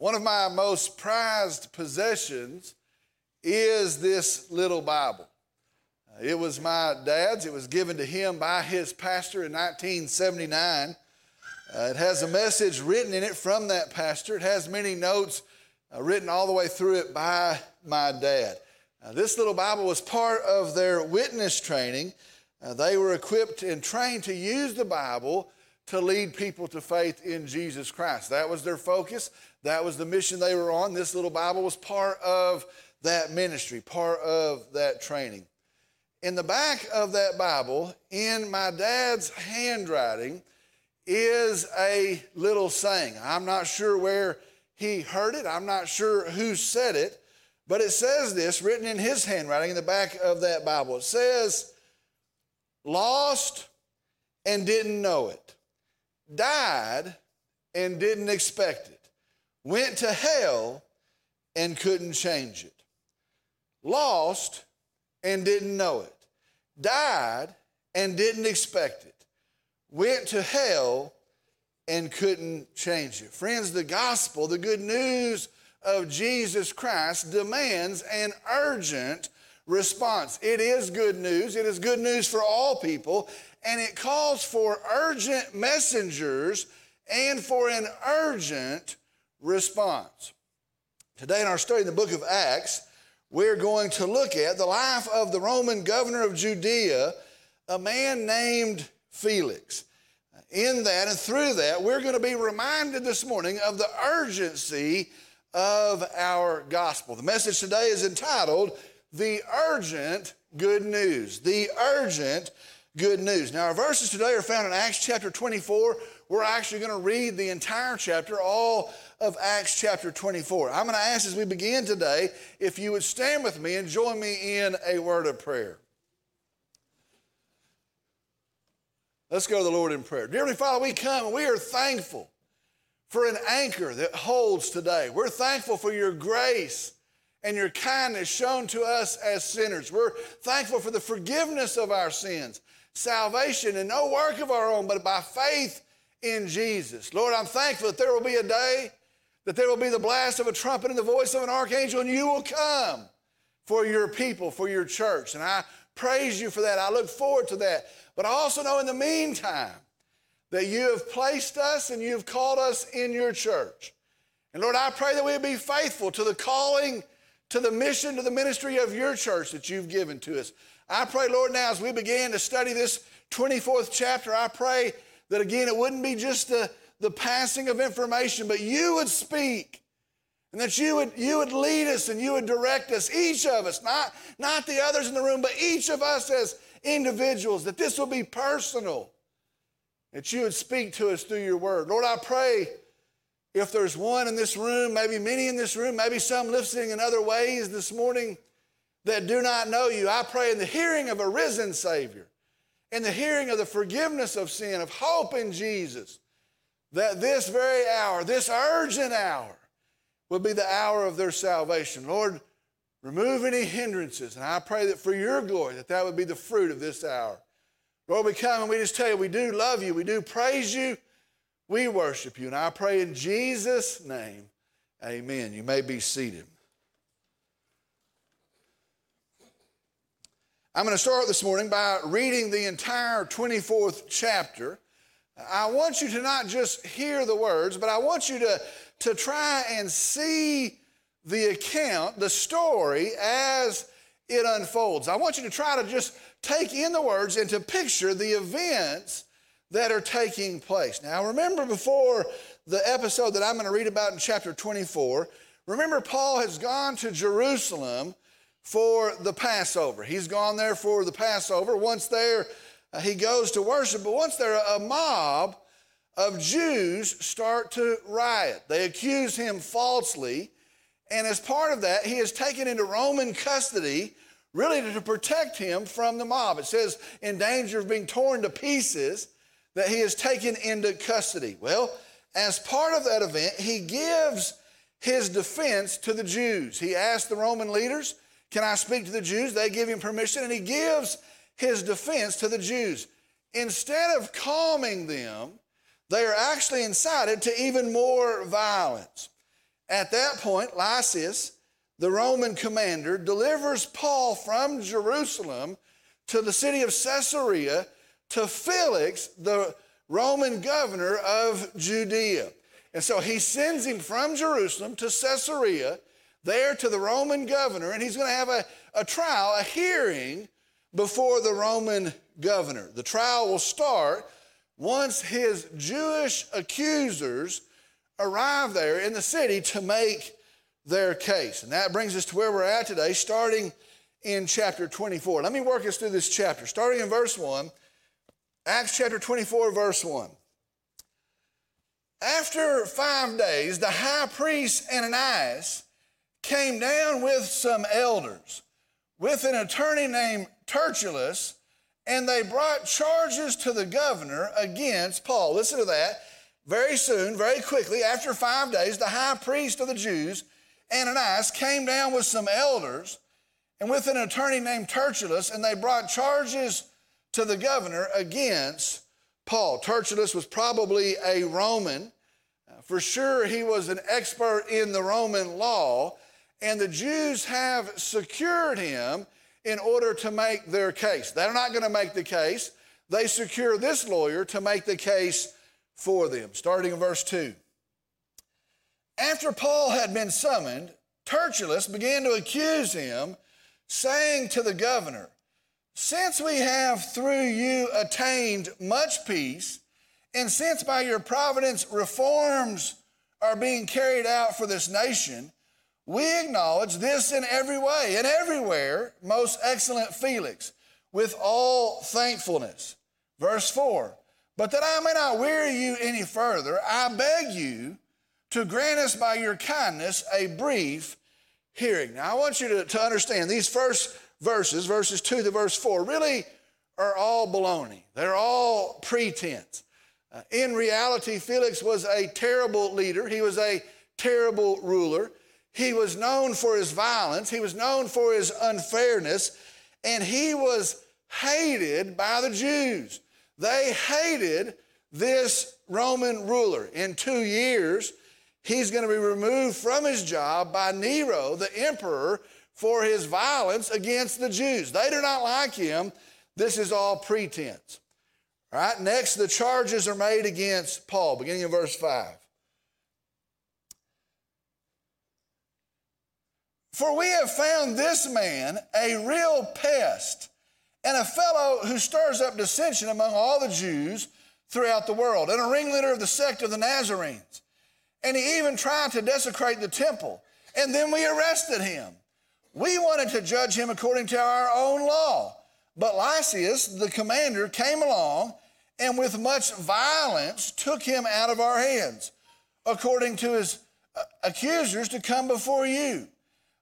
One of my most prized possessions is this little Bible. Uh, it was my dad's. It was given to him by his pastor in 1979. Uh, it has a message written in it from that pastor. It has many notes uh, written all the way through it by my dad. Uh, this little Bible was part of their witness training. Uh, they were equipped and trained to use the Bible to lead people to faith in Jesus Christ. That was their focus. That was the mission they were on. This little Bible was part of that ministry, part of that training. In the back of that Bible, in my dad's handwriting, is a little saying. I'm not sure where he heard it, I'm not sure who said it, but it says this written in his handwriting in the back of that Bible. It says, Lost and didn't know it died and didn't expect it, went to hell and couldn't change it, lost and didn't know it, died and didn't expect it, went to hell and couldn't change it. Friends, the gospel, the good news of Jesus Christ demands an urgent response. It is good news. It is good news for all people and it calls for urgent messengers and for an urgent response. Today, in our study in the book of Acts, we're going to look at the life of the Roman governor of Judea, a man named Felix. In that and through that, we're going to be reminded this morning of the urgency of our gospel. The message today is entitled, The Urgent Good News. The Urgent good news. Now, our verses today are found in Acts chapter 24. We're actually going to read the entire chapter, all of Acts chapter 24. I'm going to ask as we begin today if you would stand with me and join me in a word of prayer. Let's go to the Lord in prayer. Dear Heavenly Father, we come and we are thankful for an anchor that holds today. We're thankful for your grace and your kindness shown to us as sinners. We're thankful for the forgiveness of our sins salvation and no work of our own, but by faith in Jesus. Lord, I'm thankful that there will be a day that there will be the blast of a trumpet and the voice of an archangel, and you will come for your people, for your church. And I praise you for that. I look forward to that. But I also know in the meantime that you have placed us and you've called us in your church. And Lord, I pray that we be faithful to the calling, to the mission, to the ministry of your church that you've given to us. I pray, Lord, now as we begin to study this 24th chapter, I pray that again it wouldn't be just the, the passing of information, but you would speak. And that you would, you would lead us and you would direct us, each of us, not, not the others in the room, but each of us as individuals, that this will be personal, that you would speak to us through your word. Lord, I pray if there's one in this room, maybe many in this room, maybe some listening in other ways this morning, that do not know you. I pray in the hearing of a risen Savior, in the hearing of the forgiveness of sin, of hope in Jesus, that this very hour, this urgent hour, will be the hour of their salvation. Lord, remove any hindrances, and I pray that for your glory, that that would be the fruit of this hour. Lord, we come and we just tell you we do love you, we do praise you, we worship you. And I pray in Jesus' name, amen. You may be seated. I'm going to start this morning by reading the entire 24th chapter. I want you to not just hear the words, but I want you to, to try and see the account, the story as it unfolds. I want you to try to just take in the words and to picture the events that are taking place. Now, remember before the episode that I'm going to read about in chapter 24, remember Paul has gone to Jerusalem for the Passover. He's gone there for the Passover. Once there, uh, he goes to worship, but once there, a mob of Jews start to riot. They accuse him falsely, and as part of that, he is taken into Roman custody, really to protect him from the mob. It says, in danger of being torn to pieces, that he is taken into custody. Well, as part of that event, he gives his defense to the Jews. He asks the Roman leaders, can I speak to the Jews? They give him permission, and he gives his defense to the Jews. Instead of calming them, they are actually incited to even more violence. At that point, Lysias, the Roman commander, delivers Paul from Jerusalem to the city of Caesarea to Felix, the Roman governor of Judea. And so he sends him from Jerusalem to Caesarea, there to the Roman governor, and he's going to have a, a trial, a hearing before the Roman governor. The trial will start once his Jewish accusers arrive there in the city to make their case. And that brings us to where we're at today, starting in chapter 24. Let me work us through this chapter. Starting in verse 1, Acts chapter 24, verse 1. After five days, the high priest Ananias came down with some elders, with an attorney named Tertullus, and they brought charges to the governor against Paul. Listen to that. Very soon, very quickly, after five days, the high priest of the Jews, Ananias, came down with some elders and with an attorney named Tertullus, and they brought charges to the governor against Paul. Tertullus was probably a Roman. Uh, for sure, he was an expert in the Roman law, and the Jews have secured him in order to make their case. They're not going to make the case. They secure this lawyer to make the case for them. Starting in verse 2. After Paul had been summoned, Tertullus began to accuse him, saying to the governor, Since we have through you attained much peace, and since by your providence reforms are being carried out for this nation, we acknowledge this in every way and everywhere, most excellent Felix, with all thankfulness. Verse 4 But that I may not weary you any further, I beg you to grant us by your kindness a brief hearing. Now, I want you to, to understand these first verses, verses 2 to verse 4, really are all baloney. They're all pretense. Uh, in reality, Felix was a terrible leader, he was a terrible ruler. He was known for his violence, he was known for his unfairness, and he was hated by the Jews. They hated this Roman ruler. In two years, he's going to be removed from his job by Nero, the emperor, for his violence against the Jews. They do not like him. This is all pretense. All right, next, the charges are made against Paul, beginning in verse 5. For we have found this man a real pest and a fellow who stirs up dissension among all the Jews throughout the world, and a ringleader of the sect of the Nazarenes. And he even tried to desecrate the temple, and then we arrested him. We wanted to judge him according to our own law. But Lysias, the commander, came along and with much violence took him out of our hands, according to his uh, accusers, to come before you.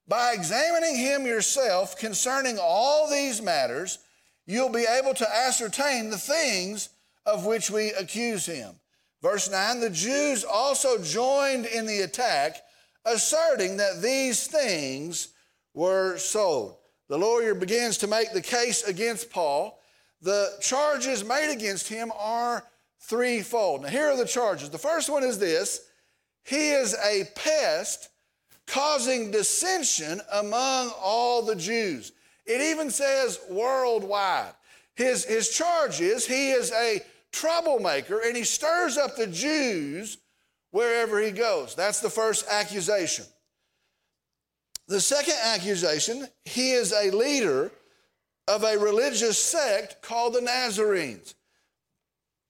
By examining him yourself concerning all these matters, you'll be able to ascertain the things of which we accuse him. Verse 9 The Jews also joined in the attack, asserting that these things were sold. The lawyer begins to make the case against Paul. The charges made against him are threefold. Now, here are the charges. The first one is this He is a pest causing dissension among all the Jews. It even says worldwide. His, his charge is he is a troublemaker and he stirs up the Jews wherever he goes. That's the first accusation. The second accusation, he is a leader of a religious sect called the Nazarenes.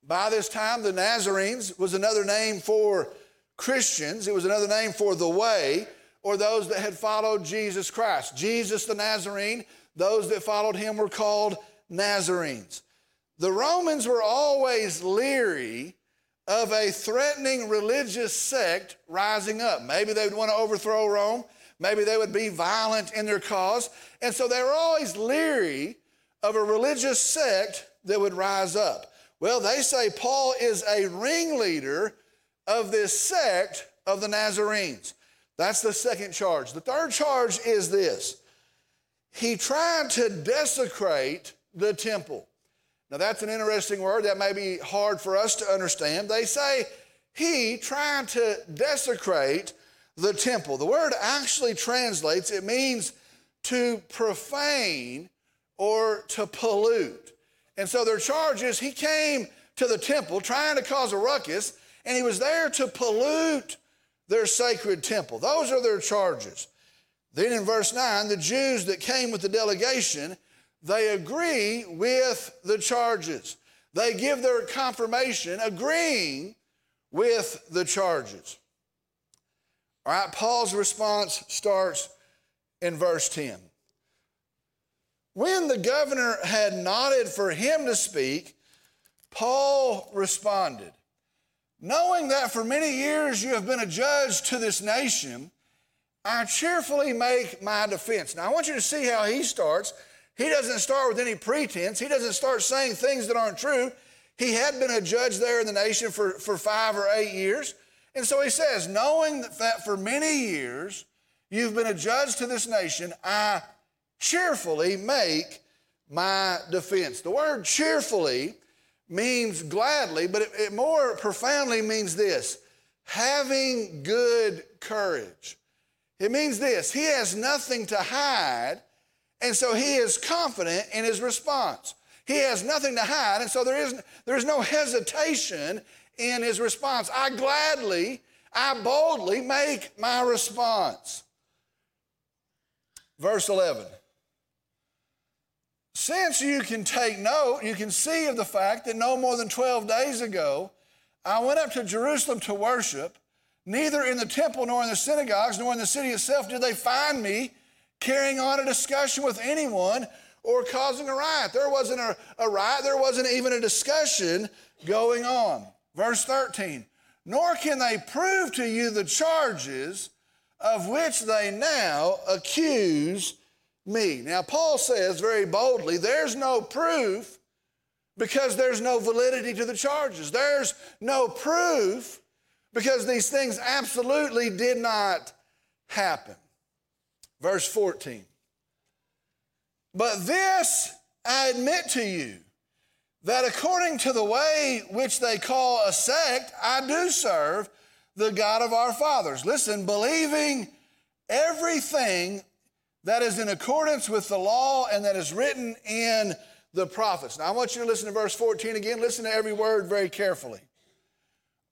By this time, the Nazarenes was another name for Christians, it was another name for the way or those that had followed Jesus Christ. Jesus the Nazarene, those that followed him were called Nazarenes. The Romans were always leery of a threatening religious sect rising up. Maybe they would want to overthrow Rome. Maybe they would be violent in their cause. And so they were always leery of a religious sect that would rise up. Well, they say Paul is a ringleader of this sect of the Nazarenes. That's the second charge. The third charge is this he tried to desecrate the temple. Now, that's an interesting word that may be hard for us to understand. They say he tried to desecrate the temple. The word actually translates, it means to profane or to pollute. And so their charge is he came to the temple trying to cause a ruckus, and he was there to pollute their sacred temple. Those are their charges. Then in verse 9, the Jews that came with the delegation, they agree with the charges. They give their confirmation agreeing with the charges. All right, Paul's response starts in verse 10. When the governor had nodded for him to speak, Paul responded, Knowing that for many years you have been a judge to this nation, I cheerfully make my defense. Now, I want you to see how he starts. He doesn't start with any pretense, he doesn't start saying things that aren't true. He had been a judge there in the nation for, for five or eight years. And so he says, knowing that for many years you've been a judge to this nation, I cheerfully make my defense. The word cheerfully means gladly, but it, it more profoundly means this having good courage. It means this He has nothing to hide, and so He is confident in His response. He has nothing to hide, and so there is, there is no hesitation in His response. I gladly, I boldly make my response. Verse 11. Since you can take note, you can see of the fact that no more than 12 days ago, I went up to Jerusalem to worship. Neither in the temple nor in the synagogues nor in the city itself did they find me carrying on a discussion with anyone or causing a riot. There wasn't a, a riot, there wasn't even a discussion going on. Verse 13, nor can they prove to you the charges of which they now accuse me. Now, Paul says very boldly, there's no proof because there's no validity to the charges. There's no proof because these things absolutely did not happen. Verse 14. But this I admit to you that according to the way which they call a sect, I do serve the God of our fathers. Listen, believing everything that is in accordance with the law and that is written in the prophets. Now, I want you to listen to verse 14 again. Listen to every word very carefully.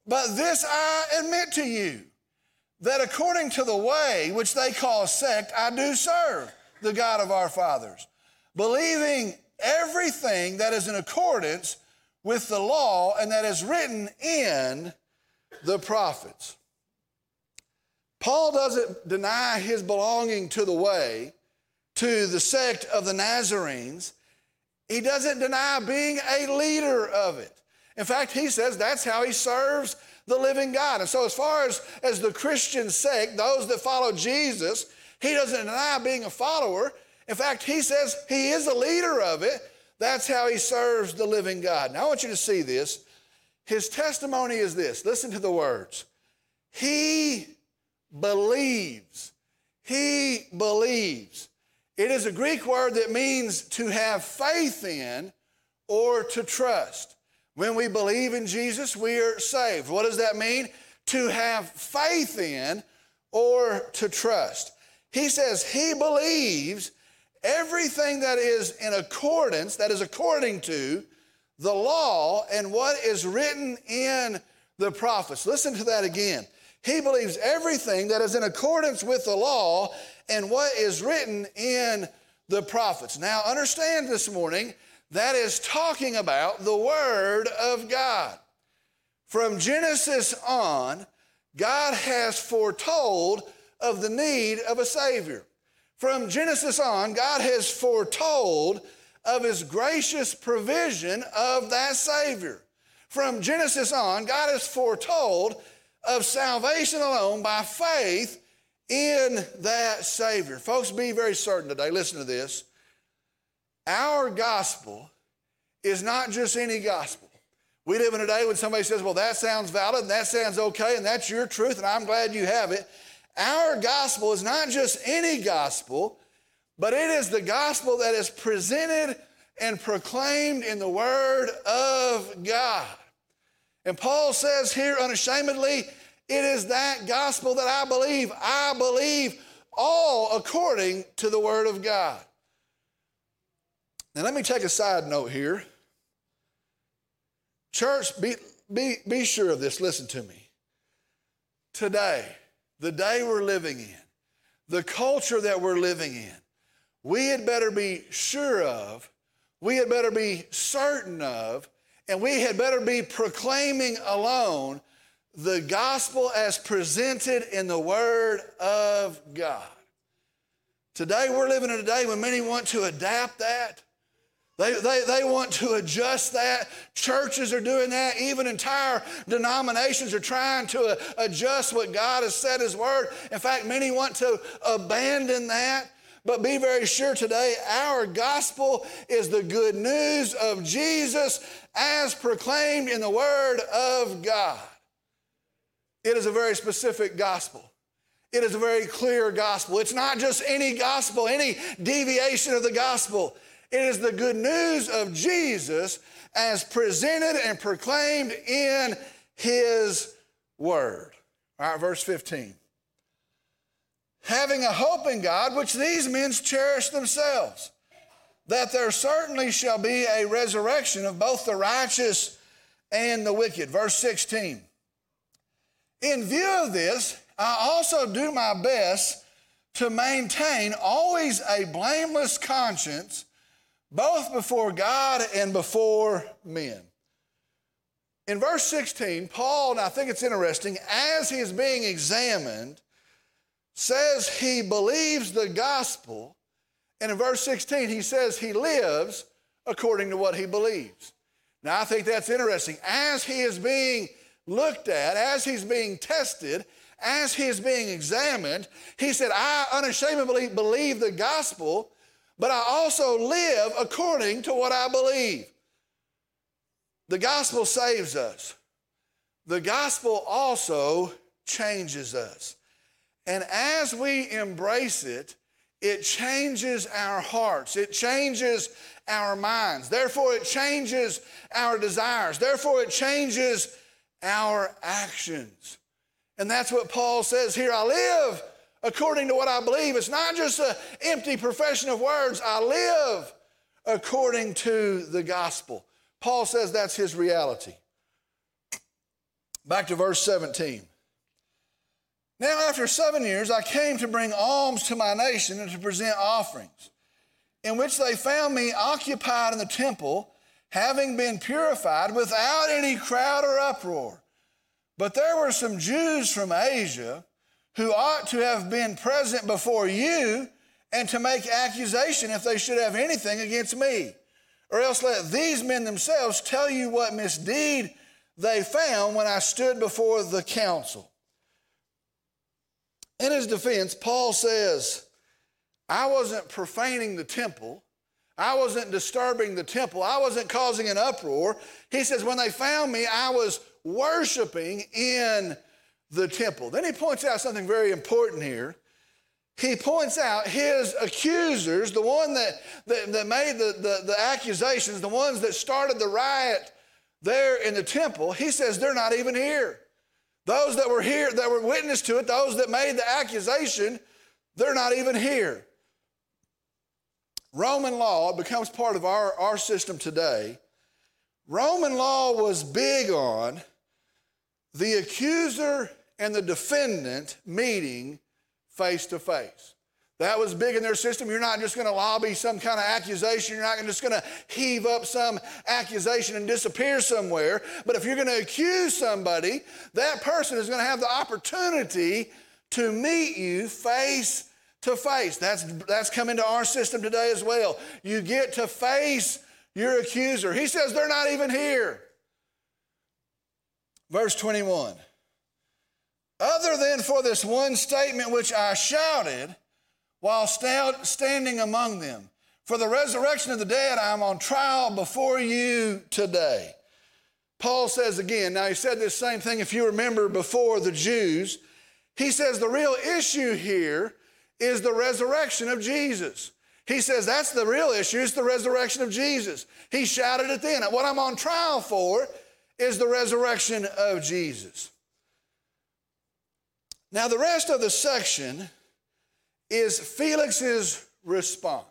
But this I admit to you that according to the way which they call sect, I do serve the God of our fathers, believing everything that is in accordance with the law and that is written in the prophets. Paul doesn't deny his belonging to the way, to the sect of the Nazarenes. He doesn't deny being a leader of it. In fact, he says that's how he serves the living God. And so, as far as, as the Christian sect, those that follow Jesus, he doesn't deny being a follower. In fact, he says he is a leader of it. That's how he serves the living God. Now, I want you to see this. His testimony is this listen to the words. He believes. He believes. It is a Greek word that means to have faith in or to trust. When we believe in Jesus, we are saved. What does that mean? To have faith in or to trust. He says he believes everything that is in accordance, that is according to the law and what is written in the prophets. Listen to that again. He believes everything that is in accordance with the law and what is written in the prophets. Now, understand this morning that is talking about the Word of God. From Genesis on, God has foretold of the need of a Savior. From Genesis on, God has foretold of His gracious provision of that Savior. From Genesis on, God has foretold of salvation alone by faith in that Savior. Folks, be very certain today. Listen to this. Our gospel is not just any gospel. We live in a day when somebody says, Well, that sounds valid and that sounds okay and that's your truth and I'm glad you have it. Our gospel is not just any gospel, but it is the gospel that is presented and proclaimed in the Word of God. And Paul says here unashamedly, It is that gospel that I believe. I believe all according to the Word of God. Now, let me take a side note here. Church, be, be, be sure of this. Listen to me. Today, the day we're living in, the culture that we're living in, we had better be sure of, we had better be certain of, and we had better be proclaiming alone the gospel as presented in the Word of God. Today, we're living in a day when many want to adapt that. They, they, they want to adjust that. Churches are doing that. Even entire denominations are trying to adjust what God has said His Word. In fact, many want to abandon that. But be very sure today, our gospel is the good news of Jesus as proclaimed in the Word of God. It is a very specific gospel. It is a very clear gospel. It's not just any gospel, any deviation of the gospel. It is the good news of Jesus as presented and proclaimed in his word. All right, verse 15. Having a hope in God, which these men cherish themselves, that there certainly shall be a resurrection of both the righteous and the wicked. Verse 16. In view of this, I also do my best to maintain always a blameless conscience both before God and before men. In verse 16, Paul, and I think it's interesting, as he is being examined, says he believes the gospel. And in verse 16, he says he lives according to what he believes. Now, I think that's interesting. As he is being looked at, as he's being tested, as he is being examined, he said, I unashamedly believe the gospel but I also live according to what I believe. The gospel saves us. The gospel also changes us. And as we embrace it, it changes our hearts. It changes our minds. Therefore, it changes our desires. Therefore, it changes our actions. And that's what Paul says here I live according to what I believe. It's not just an empty profession of words. I live according to the gospel. Paul says that's his reality. Back to verse 17. Now, after seven years, I came to bring alms to my nation and to present offerings, in which they found me occupied in the temple, having been purified without any crowd or uproar. But there were some Jews from Asia who ought to have been present before you and to make accusation if they should have anything against me. Or else let these men themselves tell you what misdeed they found when I stood before the council. In his defense, Paul says, I wasn't profaning the temple. I wasn't disturbing the temple. I wasn't causing an uproar. He says, when they found me, I was worshiping in the temple. Then he points out something very important here. He points out his accusers, the one that, that, that made the, the, the accusations, the ones that started the riot there in the temple, he says they're not even here. Those that were here, that were witness to it, those that made the accusation, they're not even here. Roman law becomes part of our, our system today. Roman law was big on the accuser and the defendant meeting face to face. That was big in their system. You're not just going to lobby some kind of accusation. You're not just going to heave up some accusation and disappear somewhere. But if you're going to accuse somebody, that person is going to have the opportunity to meet you face to face. That's, that's come into our system today as well. You get to face your accuser. He says they're not even here. Verse 21 Other than for this one statement which I shouted while standing among them, for the resurrection of the dead, I am on trial before you today. Paul says again, now he said this same thing if you remember before the Jews. He says the real issue here is the resurrection of Jesus. He says that's the real issue, it's the resurrection of Jesus. He shouted it then. What I'm on trial for is the resurrection of Jesus. Now, the rest of the section is Felix's response.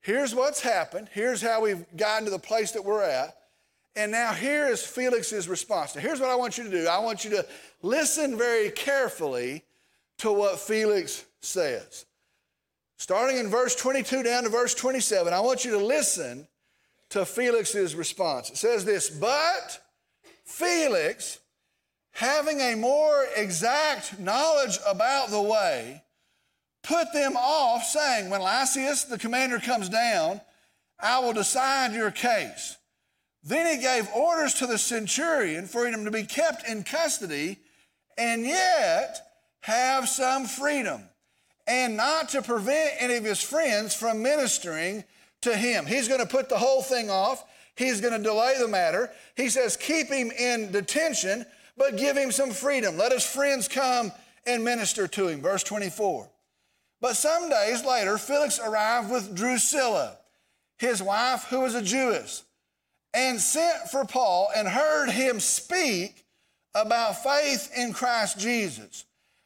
Here's what's happened. Here's how we've gotten to the place that we're at. And now here is Felix's response. Now, here's what I want you to do I want you to listen very carefully to what Felix says. Starting in verse 22 down to verse 27, I want you to listen to Felix's response. It says this But Felix, having a more exact knowledge about the way, put them off, saying, When Lysias, the commander, comes down, I will decide your case. Then he gave orders to the centurion for him to be kept in custody and yet have some freedom, and not to prevent any of his friends from ministering to him. He's going to put the whole thing off. He's going to delay the matter. He says, keep him in detention, but give him some freedom. Let his friends come and minister to him. Verse 24. But some days later, Felix arrived with Drusilla, his wife, who was a Jewess, and sent for Paul and heard him speak about faith in Christ Jesus.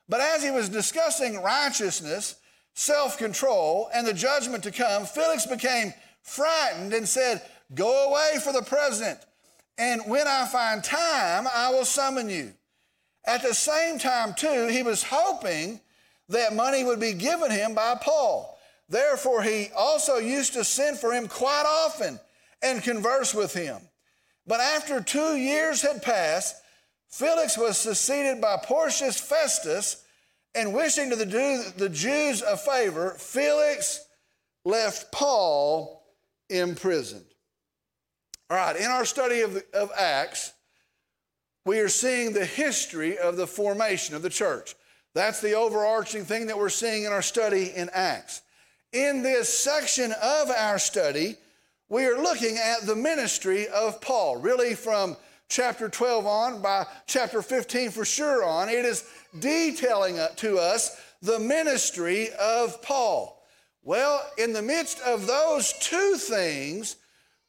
But as he was discussing righteousness, self control, and the judgment to come, Felix became frightened and said, Go away for the present, and when I find time, I will summon you. At the same time, too, he was hoping that money would be given him by Paul. Therefore, he also used to send for him quite often and converse with him. But after two years had passed, Felix was succeeded by Porcius Festus, and wishing to do the Jews a favor, Felix left Paul imprisoned. All right, in our study of, of Acts, we are seeing the history of the formation of the church. That's the overarching thing that we're seeing in our study in Acts. In this section of our study, we are looking at the ministry of Paul, really from chapter 12 on, by chapter 15 for sure on. It is detailing uh, to us the ministry of Paul. Well, in the midst of those two things,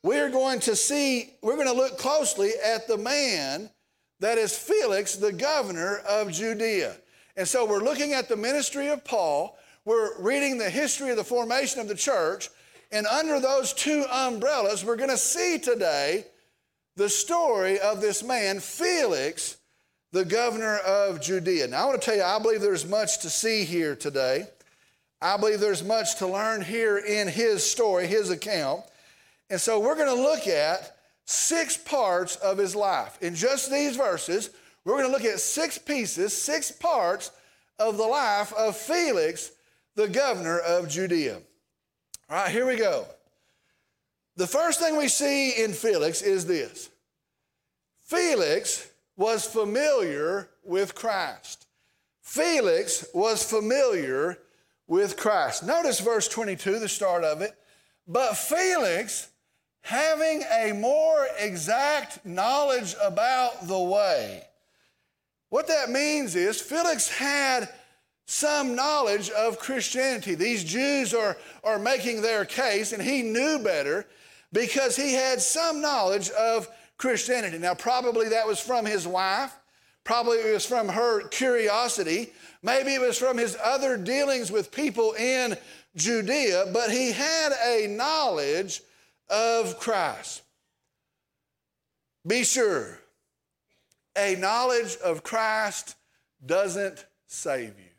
we're going to see, we're going to look closely at the man that is Felix, the governor of Judea. And so we're looking at the ministry of Paul. We're reading the history of the formation of the church. And under those two umbrellas, we're going to see today the story of this man, Felix, the governor of Judea. Now, I want to tell you, I believe there's much to see here today. I believe there's much to learn here in his story, his account. And so we're going to look at six parts of his life. In just these verses, we're going to look at six pieces, six parts of the life of Felix, the governor of Judea. All right, here we go. The first thing we see in Felix is this Felix was familiar with Christ. Felix was familiar with Christ. Notice verse 22, the start of it. But Felix, having a more exact knowledge about the way, what that means is Felix had some knowledge of Christianity. These Jews are, are making their case, and he knew better because he had some knowledge of Christianity. Now, probably that was from his wife, probably it was from her curiosity, maybe it was from his other dealings with people in Judea, but he had a knowledge of Christ. Be sure a knowledge of Christ doesn't save you.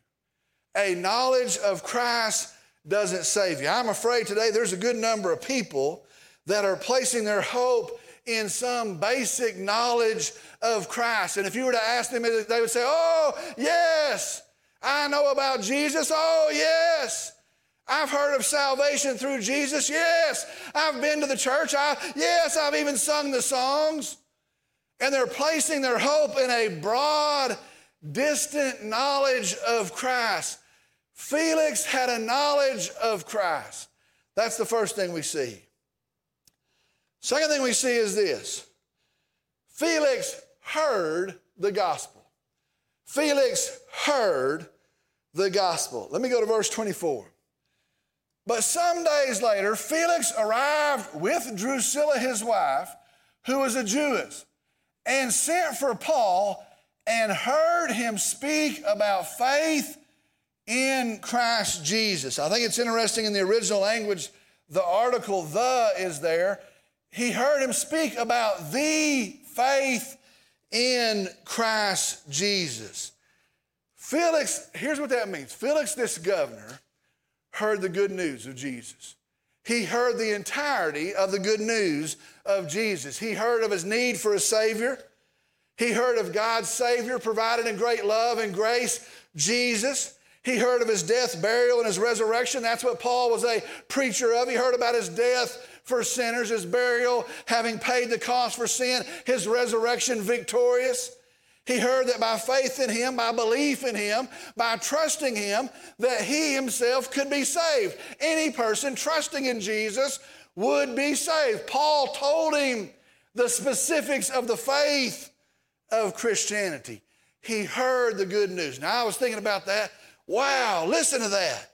A knowledge of Christ doesn't save you. I'm afraid today there's a good number of people that are placing their hope in some basic knowledge of Christ. And if you were to ask them, they would say, Oh, yes, I know about Jesus. Oh, yes. I've heard of salvation through Jesus. Yes. I've been to the church. I, yes, I've even sung the songs and they're placing their hope in a broad, distant knowledge of Christ. Felix had a knowledge of Christ. That's the first thing we see. Second thing we see is this Felix heard the gospel. Felix heard the gospel. Let me go to verse 24. But some days later, Felix arrived with Drusilla, his wife, who was a Jewess and sent for Paul and heard him speak about faith in Christ Jesus. I think it's interesting in the original language, the article the is there. He heard him speak about the faith in Christ Jesus. Felix, here's what that means Felix, this governor, heard the good news of Jesus. He heard the entirety of the good news of Jesus. He heard of his need for a Savior. He heard of God's Savior provided in great love and grace, Jesus. He heard of his death, burial, and his resurrection. That's what Paul was a preacher of. He heard about his death for sinners, his burial, having paid the cost for sin, his resurrection victorious. He heard that by faith in him, by belief in him, by trusting him, that he himself could be saved. Any person trusting in Jesus would be saved. Paul told him the specifics of the faith of Christianity. He heard the good news. Now, I was thinking about that. Wow, listen to that.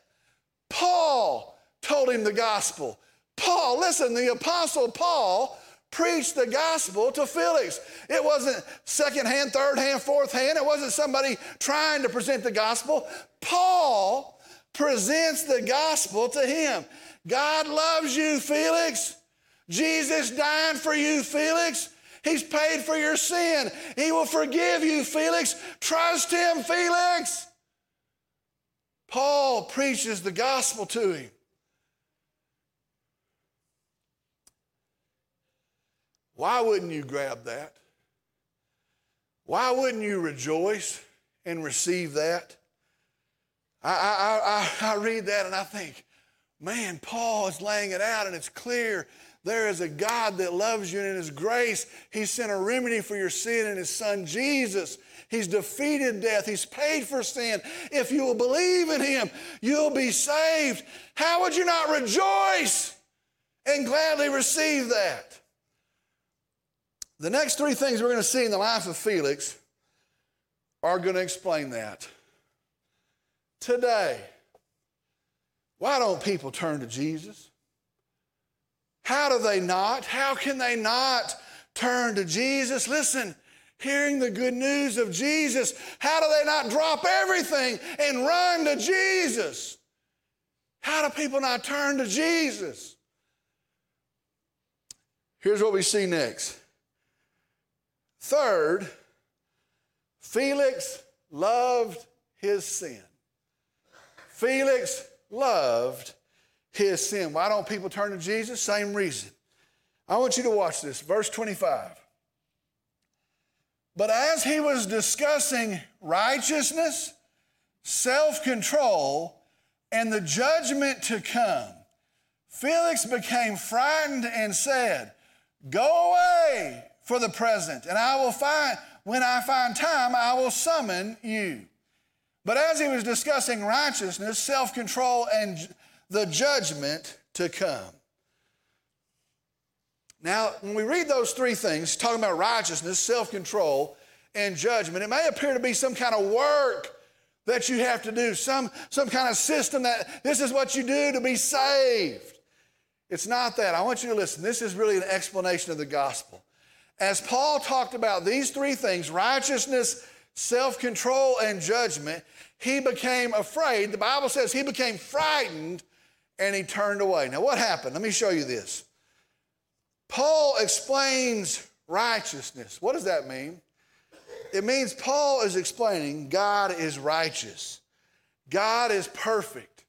Paul told him the gospel. Paul, listen, the apostle Paul preached the gospel to Felix. It wasn't second hand, third hand, fourth hand. It wasn't somebody trying to present the gospel. Paul presents the gospel to him. God loves you, Felix. Jesus died for you, Felix. He's paid for your sin. He will forgive you, Felix. Trust him, Felix. Paul preaches the gospel to him. Why wouldn't you grab that? Why wouldn't you rejoice and receive that? I, I, I, I read that and I think, man, Paul is laying it out and it's clear there is a God that loves you, and in His grace, He sent a remedy for your sin in His Son Jesus. He's defeated death, He's paid for sin. If you will believe in Him, you'll be saved. How would you not rejoice and gladly receive that? The next three things we're going to see in the life of Felix are going to explain that. Today, why don't people turn to Jesus? How do they not? How can they not turn to Jesus? Listen, hearing the good news of Jesus, how do they not drop everything and run to Jesus? How do people not turn to Jesus? Here's what we see next. Third, Felix loved his sin. Felix loved his sin. Why don't people turn to Jesus? Same reason. I want you to watch this. Verse 25. But as he was discussing righteousness, self control, and the judgment to come, Felix became frightened and said, Go away for the present, and I will find, when I find time, I will summon you. But as he was discussing righteousness, self control, and the judgment to come. Now, when we read those three things, talking about righteousness, self control, and judgment, it may appear to be some kind of work that you have to do, some, some kind of system that this is what you do to be saved. It's not that. I want you to listen. This is really an explanation of the gospel. As Paul talked about these three things righteousness, self control, and judgment he became afraid. The Bible says he became frightened and he turned away. Now, what happened? Let me show you this. Paul explains righteousness. What does that mean? It means Paul is explaining God is righteous, God is perfect,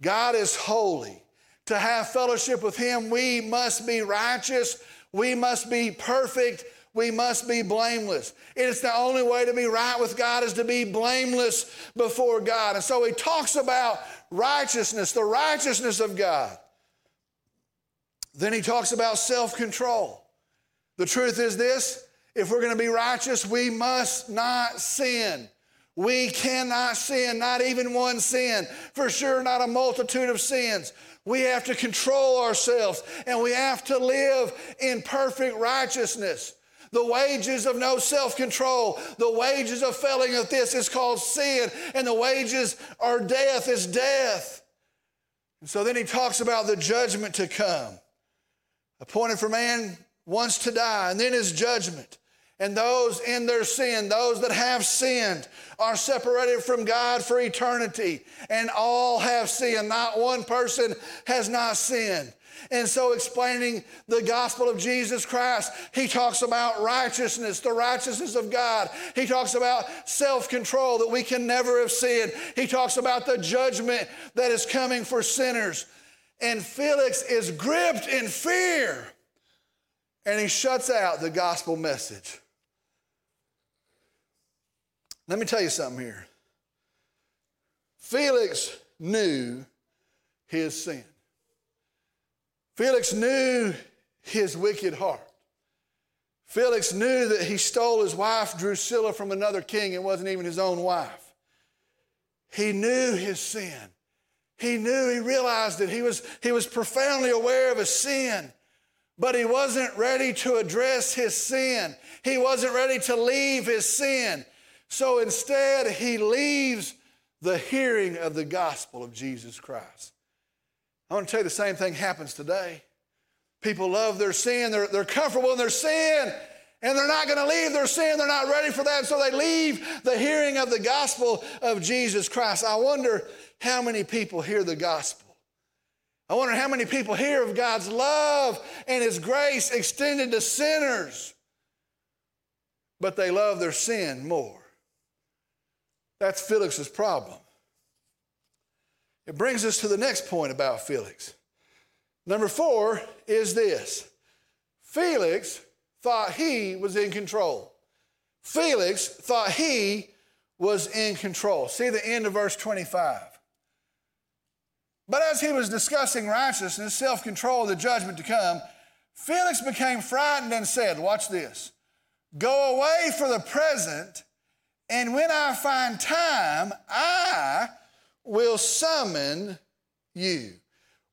God is holy. To have fellowship with Him, we must be righteous, we must be perfect, we must be blameless. It is the only way to be right with God is to be blameless before God. And so he talks about righteousness, the righteousness of God. Then he talks about self control. The truth is this if we're going to be righteous, we must not sin. We cannot sin, not even one sin, for sure, not a multitude of sins. We have to control ourselves and we have to live in perfect righteousness. The wages of no self control, the wages of failing at this is called sin, and the wages are death, is death. And so then he talks about the judgment to come. Appointed for man once to die, and then his judgment. And those in their sin, those that have sinned, are separated from God for eternity. And all have sinned. Not one person has not sinned. And so, explaining the gospel of Jesus Christ, he talks about righteousness, the righteousness of God. He talks about self control that we can never have sinned. He talks about the judgment that is coming for sinners. And Felix is gripped in fear and he shuts out the gospel message. Let me tell you something here. Felix knew his sin. Felix knew his wicked heart. Felix knew that he stole his wife Drusilla from another king and wasn't even his own wife. He knew his sin. He knew, he realized that he was, he was profoundly aware of his sin, but he wasn't ready to address his sin. He wasn't ready to leave his sin. So instead, he leaves the hearing of the gospel of Jesus Christ. I want to tell you the same thing happens today. People love their sin, they're, they're comfortable in their sin, and they're not going to leave their sin. They're not ready for that, so they leave the hearing of the gospel of Jesus Christ. I wonder how many people hear the gospel. I wonder how many people hear of God's love and His grace extended to sinners, but they love their sin more. That's Felix's problem. It brings us to the next point about Felix. Number four is this Felix thought he was in control. Felix thought he was in control. See the end of verse 25. But as he was discussing righteousness, self control, the judgment to come, Felix became frightened and said, Watch this, go away for the present, and when I find time, I will summon you.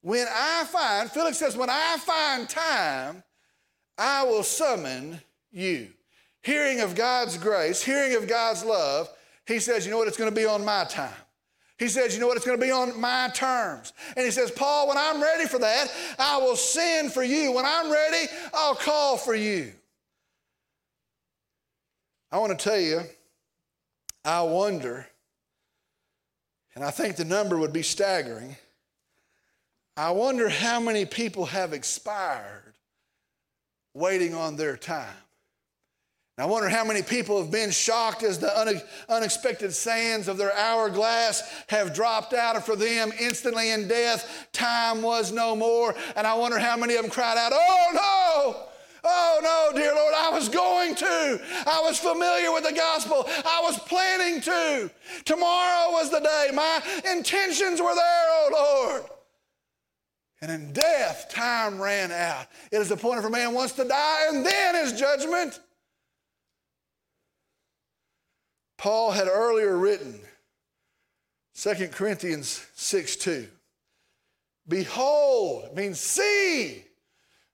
When I find, Felix says, when I find time, I will summon you. Hearing of God's grace, hearing of God's love, he says, you know what, it's going to be on my time. He says, you know what, it's going to be on my terms. And he says, Paul, when I'm ready for that, I will send for you. When I'm ready, I'll call for you. I want to tell you, I wonder and I think the number would be staggering. I wonder how many people have expired waiting on their time. I wonder how many people have been shocked as the unexpected sands of their hourglass have dropped out, and for them, instantly in death, time was no more. And I wonder how many of them cried out, Oh no! Oh, no, dear Lord, I was going to. I was familiar with the gospel. I was planning to. Tomorrow was the day. My intentions were there, oh Lord. And in death, time ran out. It is appointed for man once to die, and then his judgment. Paul had earlier written 2 Corinthians 6 2. Behold means see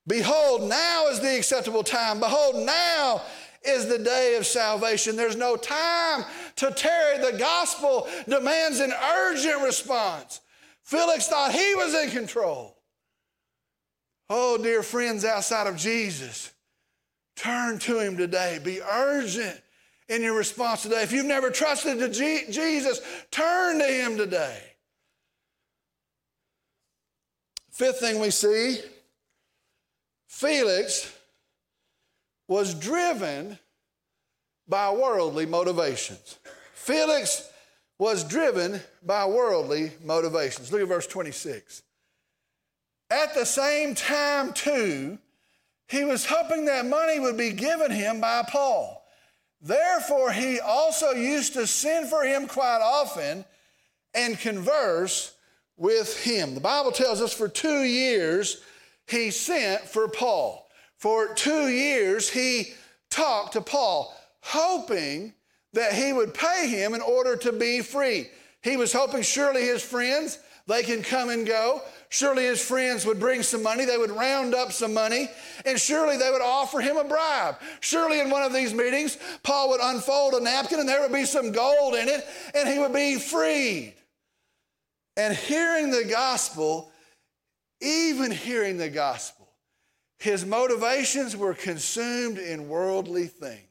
Behold, now is the acceptable time. Behold, now is the day of salvation. There's no time to tarry. The gospel demands an urgent response. Felix thought he was in control. Oh, dear friends outside of Jesus, turn to him today. Be urgent in your response today. If you've never trusted to Jesus, turn to him today. Fifth thing we see Felix was driven by worldly motivations. Felix was driven by worldly motivations. Look at verse 26. At the same time, too, he was hoping that money would be given him by Paul. Therefore, he also used to send for him quite often and converse with him. The Bible tells us for two years he sent for Paul. For two years, he talked to Paul, hoping that he would pay him in order to be free. He was hoping surely his friends, they can come and go. Surely his friends would bring some money. They would round up some money, and surely they would offer him a bribe. Surely in one of these meetings, Paul would unfold a napkin and there would be some gold in it, and he would be freed. And hearing the gospel, even hearing the gospel, his motivations were consumed in worldly things.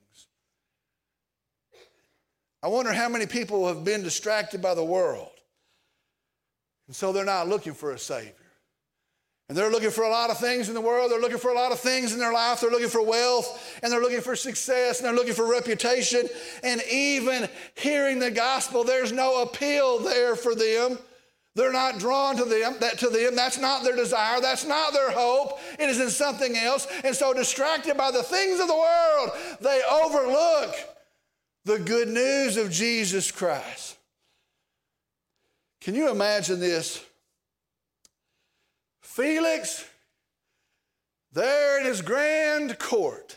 I wonder how many people have been distracted by the world. And so they're not looking for a Savior. And they're looking for a lot of things in the world. They're looking for a lot of things in their life. They're looking for wealth and they're looking for success and they're looking for reputation. And even hearing the gospel, there's no appeal there for them. They're not drawn to them, that to them. That's not their desire. That's not their hope. It is in something else. And so distracted by the things of the world, they overlook the good news of Jesus Christ. Can you imagine this? Felix, there in his grand court,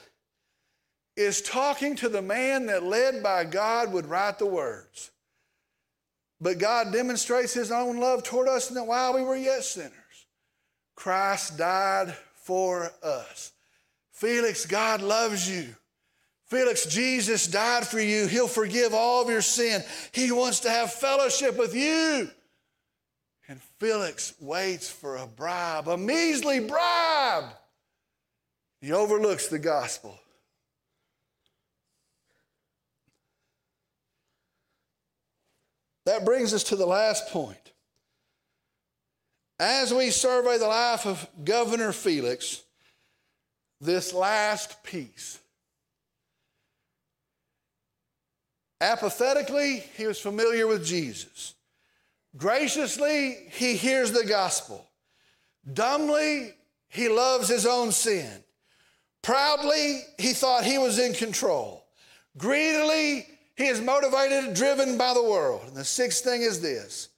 is talking to the man that, led by God, would write the words. But God demonstrates his own love toward us in that while we were yet sinners, Christ died for us. Felix, God loves you. Felix, Jesus died for you. He'll forgive all of your sin. He wants to have fellowship with you. And Felix waits for a bribe, a measly bribe. He overlooks the gospel. That brings us to the last point. As we survey the life of Governor Felix, this last piece. Apathetically, he was familiar with Jesus. Graciously, he hears the gospel. Dumbly, he loves his own sin. Proudly, he thought he was in control. Greedily, he is motivated, driven by the world. And the sixth thing is this.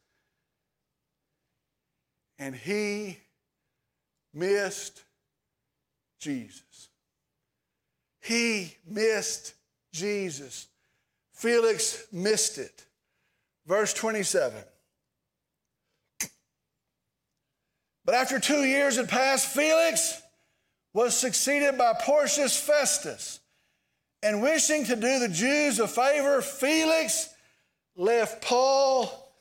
And he missed Jesus. He missed Jesus. Felix missed it. Verse 27. But after two years had passed, Felix was succeeded by Porcius Festus. And wishing to do the Jews a favor, Felix left Paul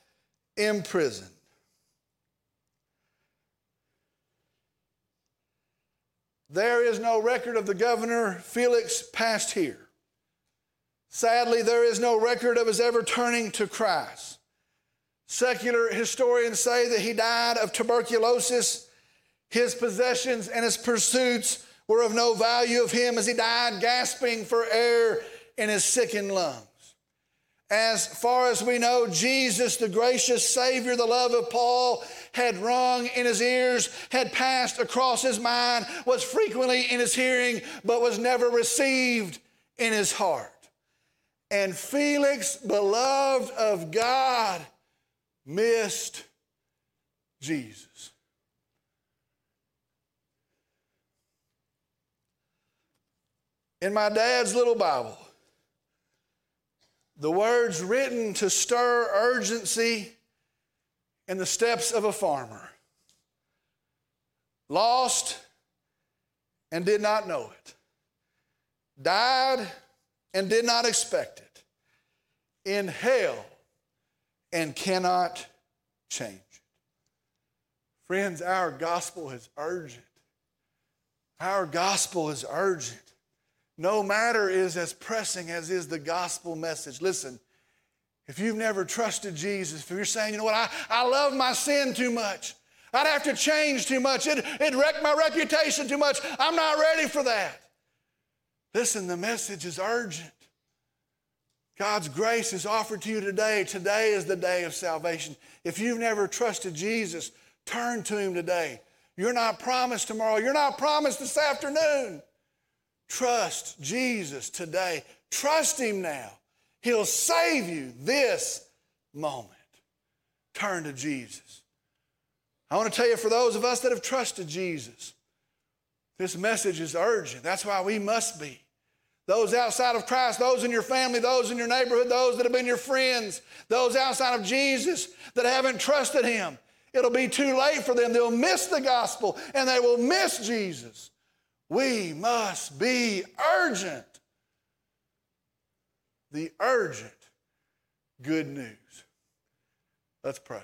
in prison. There is no record of the governor Felix passed here. Sadly, there is no record of his ever turning to Christ. Secular historians say that he died of tuberculosis. His possessions and his pursuits were of no value of him as he died gasping for air in his sickened lungs. As far as we know, Jesus, the gracious Savior, the love of Paul, had rung in his ears, had passed across his mind, was frequently in his hearing, but was never received in his heart. And Felix, beloved of God, missed Jesus. In my dad's little Bible, the words written to stir urgency in the steps of a farmer. Lost and did not know it. Died and did not expect it. In hell and cannot change it. Friends, our gospel is urgent. Our gospel is urgent. No matter is as pressing as is the gospel message. Listen, if you've never trusted Jesus, if you're saying, you know what, I, I love my sin too much, I'd have to change too much, it, it'd wreck my reputation too much, I'm not ready for that. Listen, the message is urgent. God's grace is offered to you today. Today is the day of salvation. If you've never trusted Jesus, turn to Him today. You're not promised tomorrow. You're not promised this afternoon. Trust Jesus today. Trust Him now. He'll save you this moment. Turn to Jesus. I want to tell you for those of us that have trusted Jesus, this message is urgent. That's why we must be. Those outside of Christ, those in your family, those in your neighborhood, those that have been your friends, those outside of Jesus that haven't trusted Him, it'll be too late for them. They'll miss the gospel and they will miss Jesus. We must be urgent. The urgent good news. Let's pray.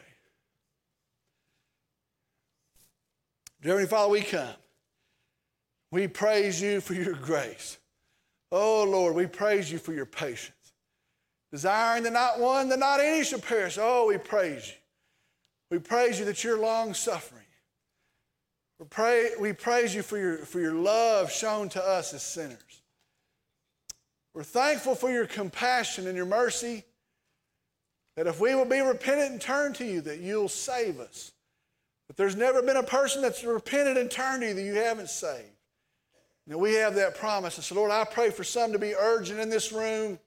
Dear Heavenly Father, we come. We praise you for your grace. Oh Lord, we praise you for your patience. desiring that not one, that not any should perish. Oh, we praise you. We praise you that you're long suffering. We, pray, we praise you for your, for your love shown to us as sinners. We're thankful for your compassion and your mercy, that if we will be repentant and turn to you, that you'll save us. But there's never been a person that's repented and turned to you that you haven't saved. Now we have that promise. And so, Lord, I pray for some to be urgent in this room.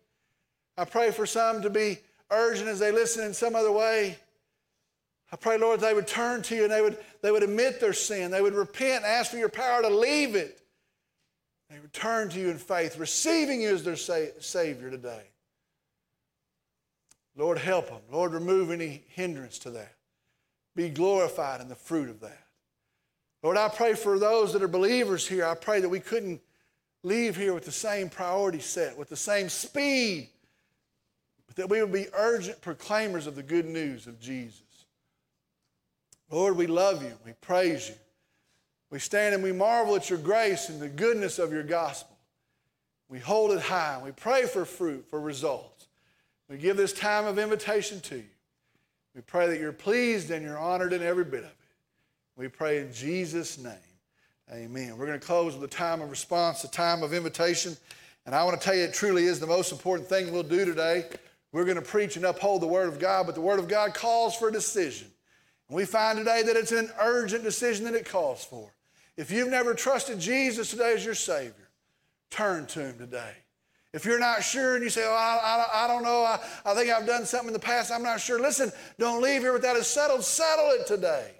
I pray for some to be urgent as they listen in some other way. I pray, Lord, they would turn to you and they would, they would admit their sin. They would repent and ask for your power to leave it. They would turn to you in faith, receiving you as their sa- Savior today. Lord, help them. Lord, remove any hindrance to that. Be glorified in the fruit of that. Lord, I pray for those that are believers here. I pray that we couldn't leave here with the same priority set, with the same speed, but that we would be urgent proclaimers of the good news of Jesus. Lord, we love you. We praise you. We stand and we marvel at your grace and the goodness of your gospel. We hold it high. We pray for fruit, for results. We give this time of invitation to you. We pray that you're pleased and you're honored in every bit of it. We pray in Jesus' name. Amen. We're going to close with a time of response, a time of invitation. And I want to tell you, it truly is the most important thing we'll do today. We're going to preach and uphold the Word of God, but the Word of God calls for a decision. We find today that it's an urgent decision that it calls for. If you've never trusted Jesus today as your Savior, turn to Him today. If you're not sure and you say, oh, I, I, I don't know, I, I think I've done something in the past, I'm not sure, listen, don't leave here without it settled. Settle it today.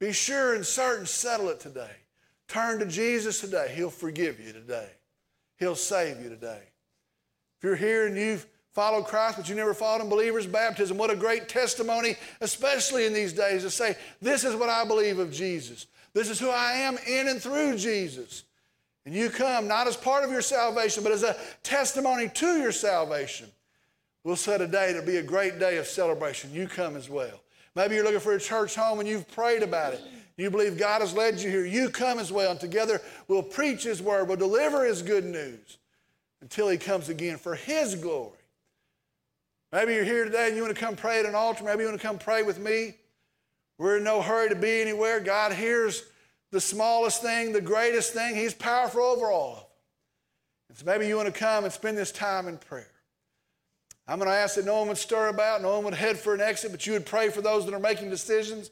Be sure and certain, settle it today. Turn to Jesus today. He'll forgive you today. He'll save you today. If you're here and you've followed Christ, but you never followed in believers' baptism, what a great testimony, especially in these days, to say, This is what I believe of Jesus. This is who I am in and through Jesus. And you come not as part of your salvation, but as a testimony to your salvation. We'll set a day to be a great day of celebration. You come as well. Maybe you're looking for a church home and you've prayed about it. You believe God has led you here. You come as well. And together we'll preach His word, we'll deliver His good news until He comes again for His glory. Maybe you're here today and you want to come pray at an altar. Maybe you want to come pray with me. We're in no hurry to be anywhere. God hears the smallest thing, the greatest thing. He's powerful over all of them. So maybe you want to come and spend this time in prayer. I'm going to ask that no one would stir about, no one would head for an exit, but you would pray for those that are making decisions.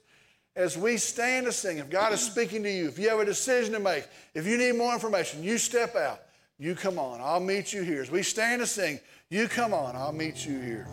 As we stand to sing, if God is speaking to you, if you have a decision to make, if you need more information, you step out. You come on. I'll meet you here. As we stand to sing, you come on. I'll meet you here.